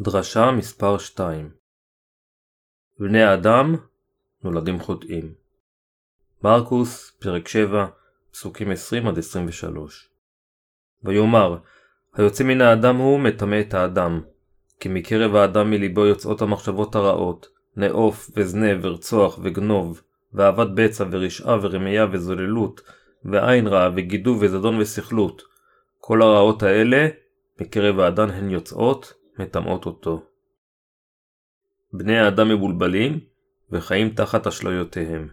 דרשה מספר 2 בני האדם נולדים חוטאים. מרקוס, פרק 7, פסוקים 20-23 ויאמר, היוצא מן האדם הוא מטמא את האדם, כי מקרב האדם מליבו יוצאות המחשבות הרעות, נאוף וזנב ורצוח וגנוב, ואהבת בצע ורשעה ורמייה וזוללות, ועין רעה וגידוב וזדון וסכלות. כל הרעות האלה, מקרב האדם הן יוצאות, מטמאות אותו. בני האדם מבולבלים וחיים תחת אשליותיהם.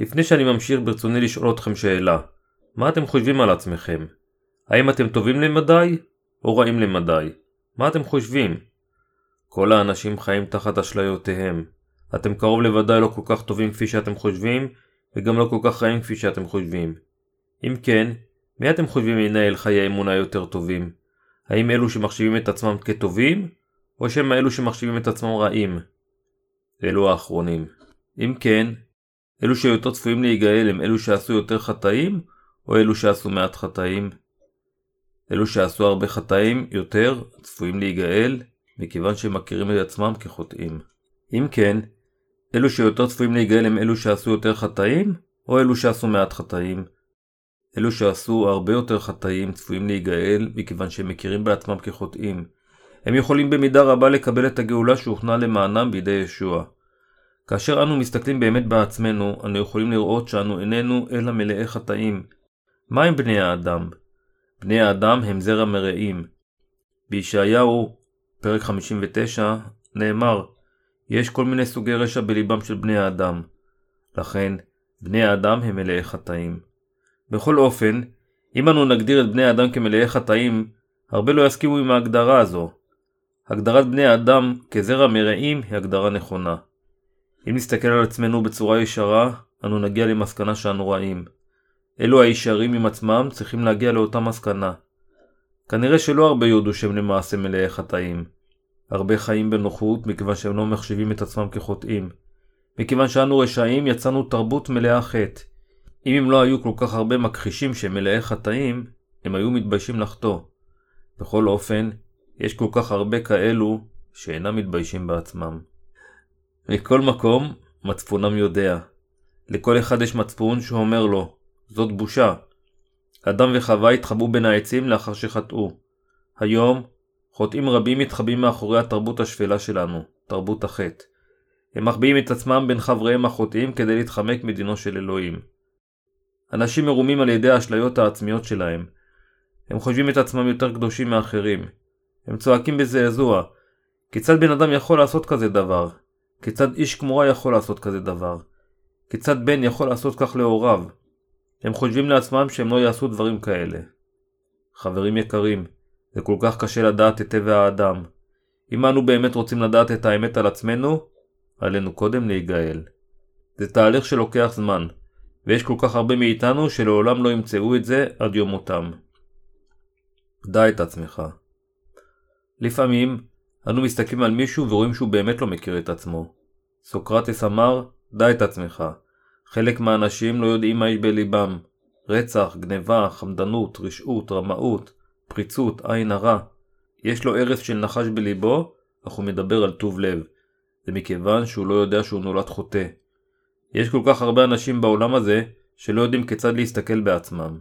לפני שאני ממשיך ברצוני לשאול אתכם שאלה, מה אתם חושבים על עצמכם? האם אתם טובים למדי או רעים למדי? מה אתם חושבים? כל האנשים חיים תחת אשליותיהם. אתם קרוב לוודאי לא כל כך טובים כפי שאתם חושבים, וגם לא כל כך רעים כפי שאתם חושבים. אם כן, מי אתם חושבים ינהל חיי אמונה יותר טובים? האם אלו שמחשיבים את עצמם כטובים, או שמא אלו שמחשיבים את עצמם רעים? אלו האחרונים. אם כן, אלו שיותר צפויים להיגאל הם אלו שעשו יותר חטאים, או אלו שעשו מעט חטאים? אלו שעשו הרבה חטאים יותר צפויים להיגאל, מכיוון שהם מכירים את עצמם כחוטאים. אם כן, אלו שיותר צפויים להיגאל הם אלו שעשו יותר חטאים, או אלו שעשו מעט חטאים? אלו שעשו הרבה יותר חטאים צפויים להיגאל מכיוון שהם מכירים בעצמם כחוטאים. הם יכולים במידה רבה לקבל את הגאולה שהוכנה למענם בידי ישוע. כאשר אנו מסתכלים באמת בעצמנו, אנו יכולים לראות שאנו איננו אלא מלאי חטאים. מה הם בני האדם? בני האדם הם זרע מרעים. בישעיהו, פרק 59, נאמר, יש כל מיני סוגי רשע בליבם של בני האדם. לכן, בני האדם הם מלאי חטאים. בכל אופן, אם אנו נגדיר את בני האדם כמלאי חטאים, הרבה לא יסכימו עם ההגדרה הזו. הגדרת בני האדם כזרע מרעים היא הגדרה נכונה. אם נסתכל על עצמנו בצורה ישרה, אנו נגיע למסקנה שאנו רעים. אלו הישרים עם עצמם צריכים להגיע לאותה מסקנה. כנראה שלא הרבה יודו שהם למעשה מלאי חטאים. הרבה חיים בנוחות מכיוון שהם לא מחשיבים את עצמם כחוטאים. מכיוון שאנו רשעים יצאנו תרבות מלאה חטא. אם הם לא היו כל כך הרבה מכחישים שהם מלאי חטאים, הם היו מתביישים לחטוא. בכל אופן, יש כל כך הרבה כאלו שאינם מתביישים בעצמם. מכל מקום, מצפונם יודע. לכל אחד יש מצפון שאומר לו, זאת בושה. אדם וחווה התחבאו בין העצים לאחר שחטאו. היום, חוטאים רבים מתחבאים מאחורי התרבות השפלה שלנו, תרבות החטא. הם מחביאים את עצמם בין חבריהם החוטאים כדי להתחמק מדינו של אלוהים. אנשים מרומים על ידי האשליות העצמיות שלהם. הם חושבים את עצמם יותר קדושים מאחרים. הם צועקים בזעזוע. כיצד בן אדם יכול לעשות כזה דבר? כיצד איש כמורה יכול לעשות כזה דבר? כיצד בן יכול לעשות כך להוריו? הם חושבים לעצמם שהם לא יעשו דברים כאלה. חברים יקרים, זה כל כך קשה לדעת את טבע האדם. אם אנו באמת רוצים לדעת את האמת על עצמנו, עלינו קודם להיגאל. זה תהליך שלוקח זמן, ויש כל כך הרבה מאיתנו שלעולם לא ימצאו את זה עד יום מותם. דע את עצמך. לפעמים, אנו מסתכלים על מישהו ורואים שהוא באמת לא מכיר את עצמו. סוקרטס אמר, דע את עצמך. חלק מהאנשים לא יודעים מה יש בליבם. רצח, גניבה, חמדנות, רשעות, רמאות, פריצות, עין הרע. יש לו הרס של נחש בליבו, אך הוא מדבר על טוב לב. זה מכיוון שהוא לא יודע שהוא נולד חוטא. יש כל כך הרבה אנשים בעולם הזה שלא יודעים כיצד להסתכל בעצמם.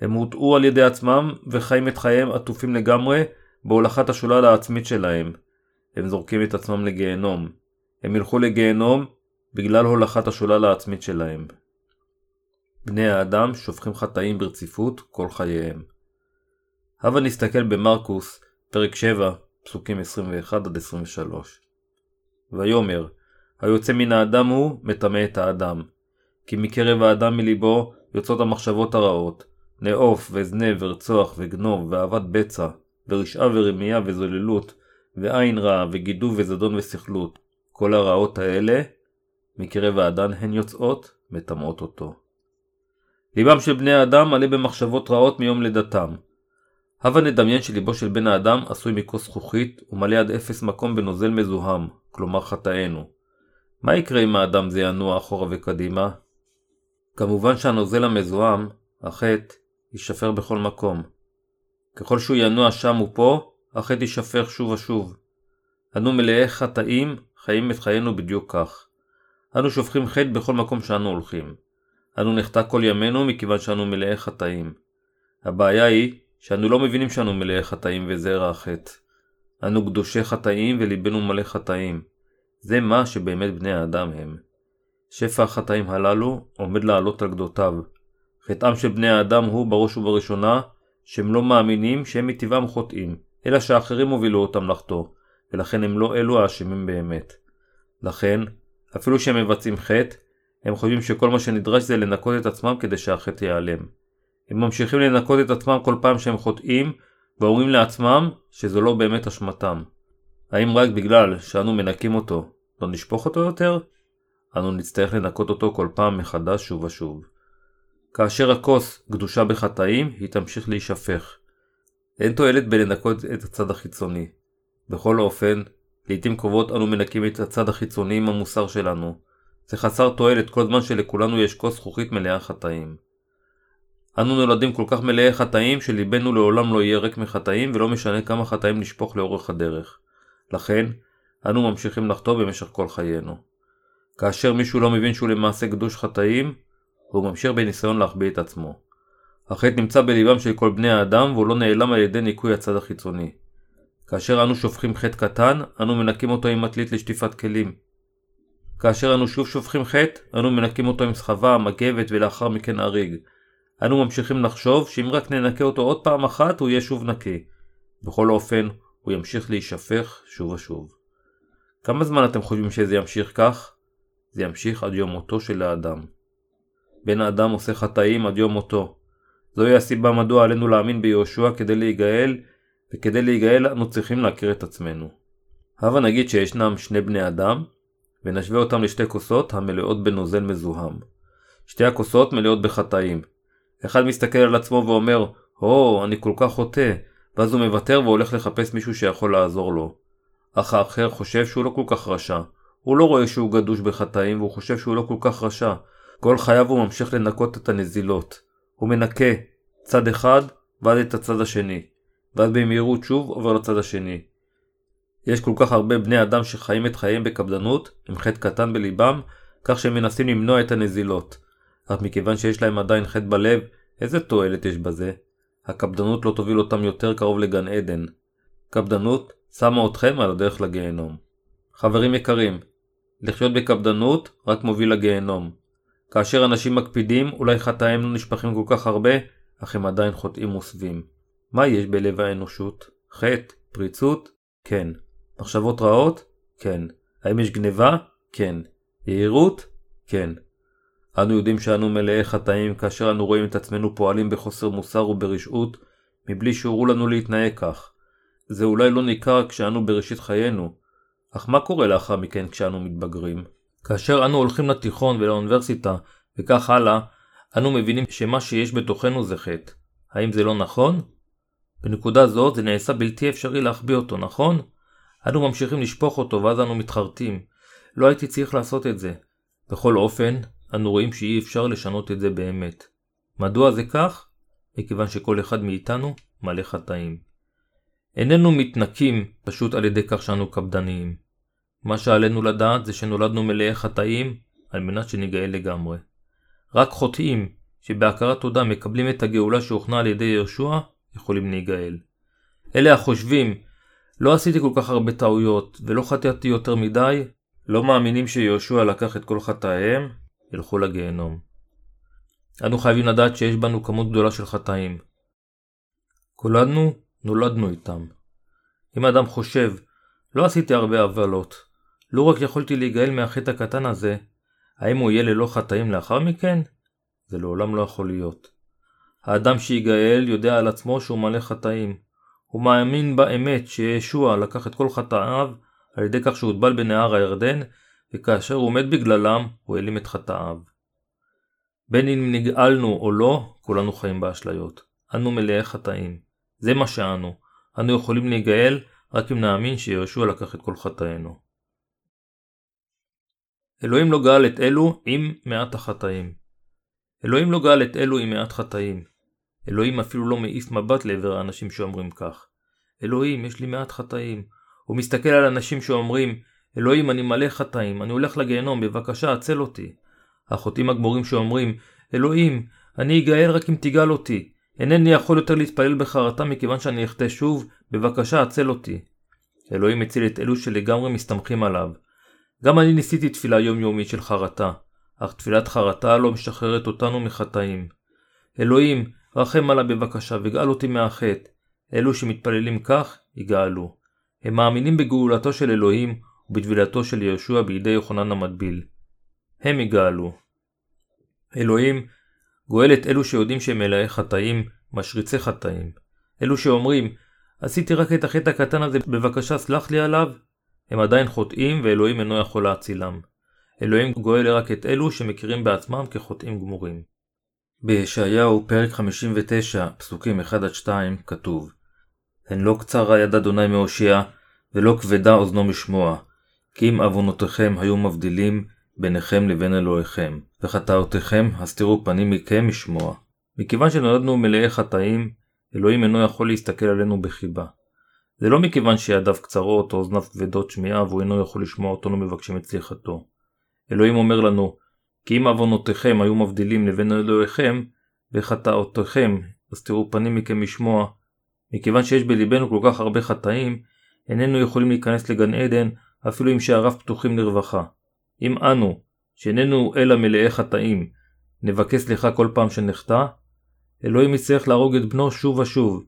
הם הוטעו על ידי עצמם וחיים את חייהם עטופים לגמרי בהולכת השולל העצמית שלהם. הם זורקים את עצמם לגיהנום. הם ילכו לגיהנום בגלל הולכת השולל העצמית שלהם. בני האדם שופכים חטאים ברציפות כל חייהם. הבה נסתכל במרקוס, פרק 7, פסוקים 21-23. ויאמר, היוצא מן האדם הוא מטמא את האדם. כי מקרב האדם מליבו יוצאות המחשבות הרעות, נאוף וזנב ורצוח וגנוב ואהבת בצע, ורשעה ורמייה וזוללות, ועין רעה וגידוב וזדון וסכלות. כל הרעות האלה, מקרב האדם הן יוצאות, מטמאות אותו. ליבם של בני האדם מלא במחשבות רעות מיום לידתם. הבה נדמיין שליבו של בן האדם עשוי מכוס זכוכית ומלא עד אפס מקום בנוזל מזוהם, כלומר חטאינו. מה יקרה אם האדם זה ינוע אחורה וקדימה? כמובן שהנוזל המזוהם, החטא, יישפר בכל מקום. ככל שהוא ינוע שם ופה, החטא יישפך שוב ושוב. אנו מלאי חטאים, חיים את חיינו בדיוק כך. אנו שופכים חטא בכל מקום שאנו הולכים. אנו נחטא כל ימינו מכיוון שאנו מלאי חטאים. הבעיה היא שאנו לא מבינים שאנו מלאי חטאים וזרע החטא. אנו קדושי חטאים וליבנו מלא חטאים. זה מה שבאמת בני האדם הם. שפע החטאים הללו עומד לעלות על גדותיו. חטאם של בני האדם הוא בראש ובראשונה שהם לא מאמינים שהם מטבעם חוטאים, אלא שאחרים הובילו אותם לחטוא, ולכן הם לא אלו האשמים באמת. לכן, אפילו שהם מבצעים חטא, הם חושבים שכל מה שנדרש זה לנקות את עצמם כדי שהחטא ייעלם. הם ממשיכים לנקות את עצמם כל פעם שהם חוטאים, ואומרים לעצמם שזו לא באמת אשמתם. האם רק בגלל שאנו מנקים אותו, לא נשפוך אותו יותר? אנו נצטרך לנקות אותו כל פעם מחדש שוב ושוב. כאשר הכוס גדושה בחטאים, היא תמשיך להישפך. אין תועלת בלנקות את הצד החיצוני. בכל אופן, לעיתים קרובות אנו מנקים את הצד החיצוני עם המוסר שלנו. זה חסר תועלת כל זמן שלכולנו יש כוס זכוכית מלאה חטאים. אנו נולדים כל כך מלאי חטאים שליבנו לעולם לא יהיה ריק מחטאים ולא משנה כמה חטאים נשפוך לאורך הדרך. לכן, אנו ממשיכים לחטוא במשך כל חיינו. כאשר מישהו לא מבין שהוא למעשה גדוש חטאים, והוא ממשיך בניסיון להחביא את עצמו. החטא נמצא בליבם של כל בני האדם והוא לא נעלם על ידי ניקוי הצד החיצוני. כאשר אנו שופכים חטא קטן, אנו מנקים אותו עם מטלית לשטיפת כלים. כאשר אנו שוב שופכים חטא, אנו מנקים אותו עם סחבה, מגבת ולאחר מכן אריג. אנו ממשיכים לחשוב שאם רק ננקה אותו עוד פעם אחת, הוא יהיה שוב נקי. בכל אופן, הוא ימשיך להישפך שוב ושוב. כמה זמן אתם חושבים שזה ימשיך כך? זה ימשיך עד יום מותו של האדם. בן האדם עושה חטאים עד יום מותו. זוהי הסיבה מדוע עלינו להאמין ביהושע כדי להיגאל, וכדי להיגאל אנו צריכים להכיר את עצמנו. הבה נגיד שישנם שני בני אדם, ונשווה אותם לשתי כוסות המלאות בנוזל מזוהם. שתי הכוסות מלאות בחטאים. אחד מסתכל על עצמו ואומר, הו, oh, אני כל כך חוטא, ואז הוא מוותר והולך לחפש מישהו שיכול לעזור לו. אך האחר חושב שהוא לא כל כך רשע. הוא לא רואה שהוא גדוש בחטאים והוא חושב שהוא לא כל כך רשע. כל חייו הוא ממשיך לנקות את הנזילות. הוא מנקה צד אחד ואז את הצד השני. ואז במהירות שוב עובר לצד השני. יש כל כך הרבה בני אדם שחיים את חייהם בקפדנות, עם חטא קטן בליבם, כך שהם מנסים למנוע את הנזילות. אך מכיוון שיש להם עדיין חטא בלב, איזה תועלת יש בזה? הקפדנות לא תוביל אותם יותר קרוב לגן עדן. קפדנות שמה אתכם על הדרך לגיהנום. חברים יקרים, לחיות בקפדנות רק מוביל לגיהנום. כאשר אנשים מקפידים, אולי חטאים לא נשפכים כל כך הרבה, אך הם עדיין חוטאים מוסווים. מה יש בלב האנושות? חטא? פריצות? כן. מחשבות רעות? כן. האם יש גניבה? כן. יהירות? כן. אנו יודעים שאנו מלאי חטאים כאשר אנו רואים את עצמנו פועלים בחוסר מוסר וברשעות, מבלי שהורו לנו להתנהג כך. זה אולי לא ניכר כשאנו בראשית חיינו, אך מה קורה לאחר מכן כשאנו מתבגרים? כאשר אנו הולכים לתיכון ולאוניברסיטה וכך הלאה, אנו מבינים שמה שיש בתוכנו זה חטא. האם זה לא נכון? בנקודה זו זה נעשה בלתי אפשרי להחביא אותו, נכון? אנו ממשיכים לשפוך אותו ואז אנו מתחרטים. לא הייתי צריך לעשות את זה. בכל אופן, אנו רואים שאי אפשר לשנות את זה באמת. מדוע זה כך? מכיוון שכל אחד מאיתנו מלא חטאים. איננו מתנקים פשוט על ידי כך שאנו קפדניים. מה שעלינו לדעת זה שנולדנו מלאי חטאים על מנת שניגאל לגמרי. רק חוטאים שבהכרת תודה מקבלים את הגאולה שהוכנה על ידי יהושע יכולים להיגאל. אלה החושבים לא עשיתי כל כך הרבה טעויות ולא חטאתי יותר מדי, לא מאמינים שיהושע לקח את כל חטאיהם, ילכו לגיהנום. אנו חייבים לדעת שיש בנו כמות גדולה של חטאים. כולנו נולדנו איתם. אם אדם חושב, לא עשיתי הרבה עוולות, לו רק יכולתי להיגאל מהחטא הקטן הזה, האם הוא יהיה ללא חטאים לאחר מכן? זה לעולם לא יכול להיות. האדם שיגאל יודע על עצמו שהוא מלא חטאים. הוא מאמין באמת שישוע לקח את כל חטאיו על ידי כך שהוטבל בנהר הירדן, וכאשר הוא מת בגללם, הוא העלים את חטאיו. בין אם נגאלנו או לא, כולנו חיים באשליות. אנו מלאי חטאים. זה מה שאנו. אנו יכולים להיגאל רק אם נאמין שיהושע לקח את כל חטאינו. אלוהים לא גאל את אלו עם מעט החטאים. אלוהים לא גאל את אלו עם מעט חטאים. אלוהים אפילו לא מעיף מבט לעבר האנשים שאומרים כך. אלוהים, יש לי מעט חטאים. הוא מסתכל על אנשים שאומרים, אלוהים אני מלא חטאים, אני הולך לגיהנום, בבקשה הצל אותי. החוטאים הגמורים שאומרים, אלוהים, אני אגאל רק אם תגאל אותי. אינני יכול יותר להתפלל בחרטה מכיוון שאני אחטא שוב, בבקשה הצל אותי. אלוהים מציל את אלו שלגמרי מסתמכים עליו. גם אני ניסיתי תפילה יומיומית של חרטה, אך תפילת חרטה לא משחררת אותנו מחטאים. אלוהים, רחם עליי בבקשה וגאל אותי מהחטא. אלו שמתפללים כך, יגאלו. הם מאמינים בגאולתו של אלוהים ובטבילתו של יהושע בידי יוחנן המטביל. הם יגאלו. אלוהים גואל את אלו שיודעים שהם מלאי חטאים, משריצי חטאים. אלו שאומרים, עשיתי רק את החטא הקטן הזה, בבקשה סלח לי עליו, הם עדיין חוטאים ואלוהים אינו יכול להצילם. אלוהים גואל רק את אלו שמכירים בעצמם כחוטאים גמורים. בישעיהו פרק 59 פסוקים 1-2 כתוב הן לא קצרה יד אדוני מהושיע ולא כבדה אוזנו משמוע כי אם עוונותיכם היו מבדילים ביניכם לבין אלוהיכם וחטאותיכם הסתירו פנים מכם משמוע. מכיוון שנולדנו מלאי חטאים אלוהים אינו יכול להסתכל עלינו בחיבה. זה לא מכיוון שידיו קצרות או אוזניו כבדות שמיעה והוא אינו יכול לשמוע אותנו מבקשים את סליחתו. אלוהים אומר לנו, כי אם עוונותיכם היו מבדילים לבין אלוהיכם, וחטאותיכם הסתירו פנים מכם משמוע, מכיוון שיש בלבנו כל כך הרבה חטאים, איננו יכולים להיכנס לגן עדן אפילו אם שעריו פתוחים לרווחה. אם אנו, שאיננו אלא מלאי חטאים, נבקש סליחה כל פעם שנחטא, אלוהים יצטרך להרוג את בנו שוב ושוב.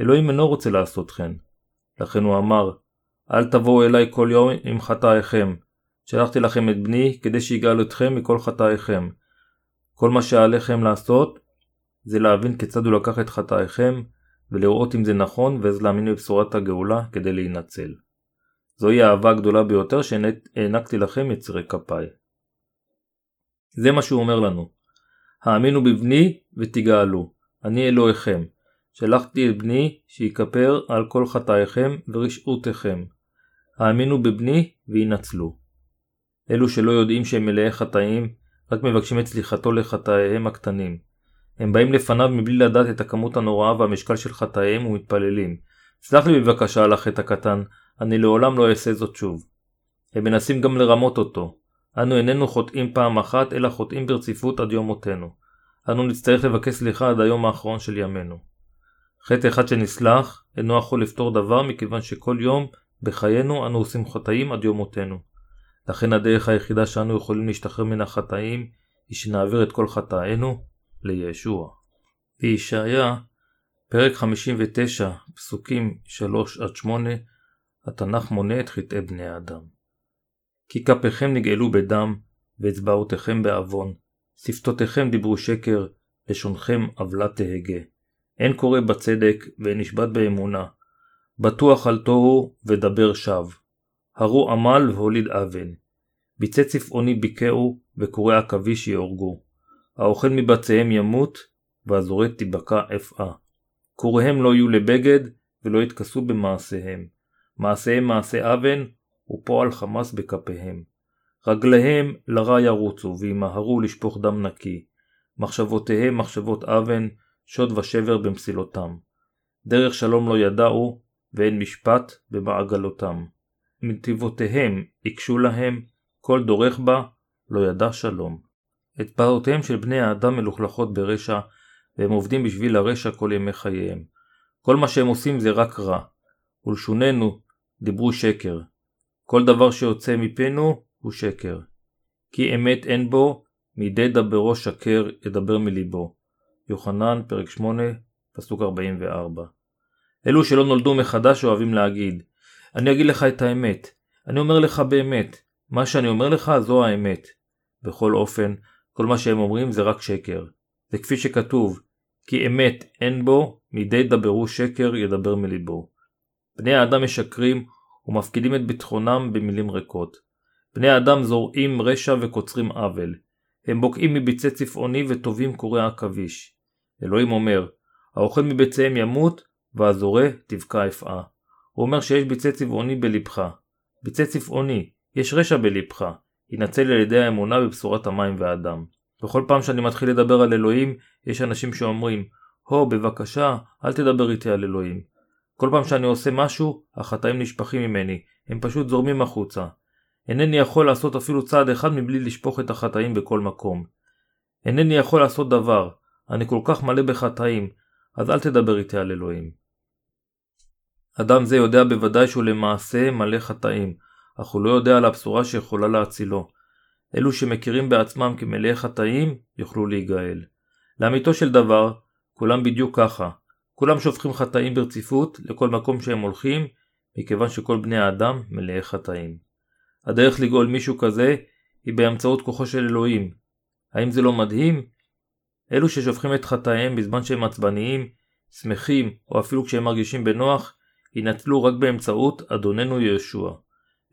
אלוהים אינו רוצה לעשות כן. לכן הוא אמר, אל תבואו אליי כל יום עם חטאיכם. שלחתי לכם את בני כדי שיגאל אתכם מכל חטאיכם. כל מה שעליכם לעשות זה להבין כיצד הוא לקח את חטאיכם ולראות אם זה נכון ואז להאמין בבשורת הגאולה כדי להינצל. זוהי האהבה הגדולה ביותר שהענקתי לכם יצירי כפיי. זה מה שהוא אומר לנו. האמינו בבני ותגאלו, אני אלוהיכם. שלחתי את בני שיכפר על כל חטאיכם ורשעותיכם. האמינו בבני וינצלו. אלו שלא יודעים שהם מלאי חטאים, רק מבקשים את סליחתו לחטאיהם הקטנים. הם באים לפניו מבלי לדעת את הכמות הנוראה והמשקל של חטאיהם ומתפללים. סלח לי בבקשה על החטא הקטן, אני לעולם לא אעשה זאת שוב. הם מנסים גם לרמות אותו. אנו איננו חוטאים פעם אחת, אלא חוטאים ברציפות עד יום מותנו. אנו נצטרך לבקש סליחה עד היום האחרון של ימינו. חטא אחד שנסלח אינו יכול לפתור דבר מכיוון שכל יום בחיינו אנו עושים חטאים עד יום מותנו. לכן הדרך היחידה שאנו יכולים להשתחרר מן החטאים היא שנעביר את כל חטאינו לישוע. בישעיה, פרק 59, פסוקים 3-8, התנ"ך מונה את חטאי בני האדם. כי כפיכם נגאלו בדם, ואצבעותיכם בעוון, שפתותיכם דיברו שקר, לשונכם עוולה תהגה. אין קורא בצדק, ואין נשבט באמונה. בטוח על תוהו, ודבר שווא. הרו עמל והוליד אבן. ביצי צפעוני ביכהו, וקורי עכביש יהורגו. האוכל מבציהם ימות, והזורק תיבקע אפאה. קוריהם לא יהיו לבגד, ולא יתכסו במעשיהם. מעשיהם מעשה אבן, ופועל חמאס בכפיהם. רגליהם לרע ירוצו, וימהרו לשפוך דם נקי. מחשבותיהם מחשבות אבן, שוד ושבר במסילותם. דרך שלום לא ידעו, ואין משפט במעגלותם. מנתיבותיהם יקשו להם, כל דורך בה לא ידע שלום. את פעולותיהם של בני האדם מלוכלכות ברשע, והם עובדים בשביל הרשע כל ימי חייהם. כל מה שהם עושים זה רק רע. ולשוננו דיברו שקר. כל דבר שיוצא מפינו הוא שקר. כי אמת אין בו, מידי דברו שקר ידבר מליבו. יוחנן, פרק 8, פסוק 44. אלו שלא נולדו מחדש אוהבים להגיד, אני אגיד לך את האמת. אני אומר לך באמת, מה שאני אומר לך זו האמת. בכל אופן, כל מה שהם אומרים זה רק שקר. זה כפי שכתוב, כי אמת אין בו, מידי דברו שקר ידבר מליבו. בני האדם משקרים ומפקידים את ביטחונם במילים ריקות. בני האדם זורעים רשע וקוצרים עוול. הם בוקעים מביצי צפעוני וטובים קורי עכביש. אלוהים אומר, האוכל מביציהם ימות, והזורע תבקע אפאה. הוא אומר שיש ביצי צבעוני בלבך. ביצי צבעוני, יש רשע בלבך. ינצל על ידי האמונה בבשורת המים והדם. בכל פעם שאני מתחיל לדבר על אלוהים, יש אנשים שאומרים, הו, בבקשה, אל תדבר איתי על אלוהים. כל פעם שאני עושה משהו, החטאים נשפכים ממני, הם פשוט זורמים החוצה. אינני יכול לעשות אפילו צעד אחד מבלי לשפוך את החטאים בכל מקום. אינני יכול לעשות דבר, אני כל כך מלא בחטאים, אז אל תדבר איתי על אלוהים. אדם זה יודע בוודאי שהוא למעשה מלא חטאים, אך הוא לא יודע על הבשורה שיכולה להצילו. אלו שמכירים בעצמם כמלאי חטאים, יוכלו להיגאל. לאמיתו של דבר, כולם בדיוק ככה. כולם שופכים חטאים ברציפות לכל מקום שהם הולכים, מכיוון שכל בני האדם מלאי חטאים. הדרך לגאול מישהו כזה היא באמצעות כוחו של אלוהים. האם זה לא מדהים? אלו ששופכים את חטאיהם בזמן שהם עצבניים, שמחים או אפילו כשהם מרגישים בנוח, ינצלו רק באמצעות אדוננו יהושע.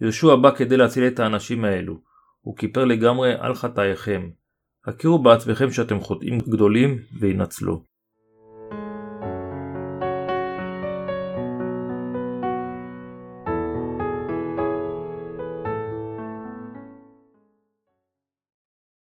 יהושע בא כדי להציל את האנשים האלו. הוא כיפר לגמרי על חטאיכם. הכירו בעצמכם שאתם חוטאים גדולים וינצלו.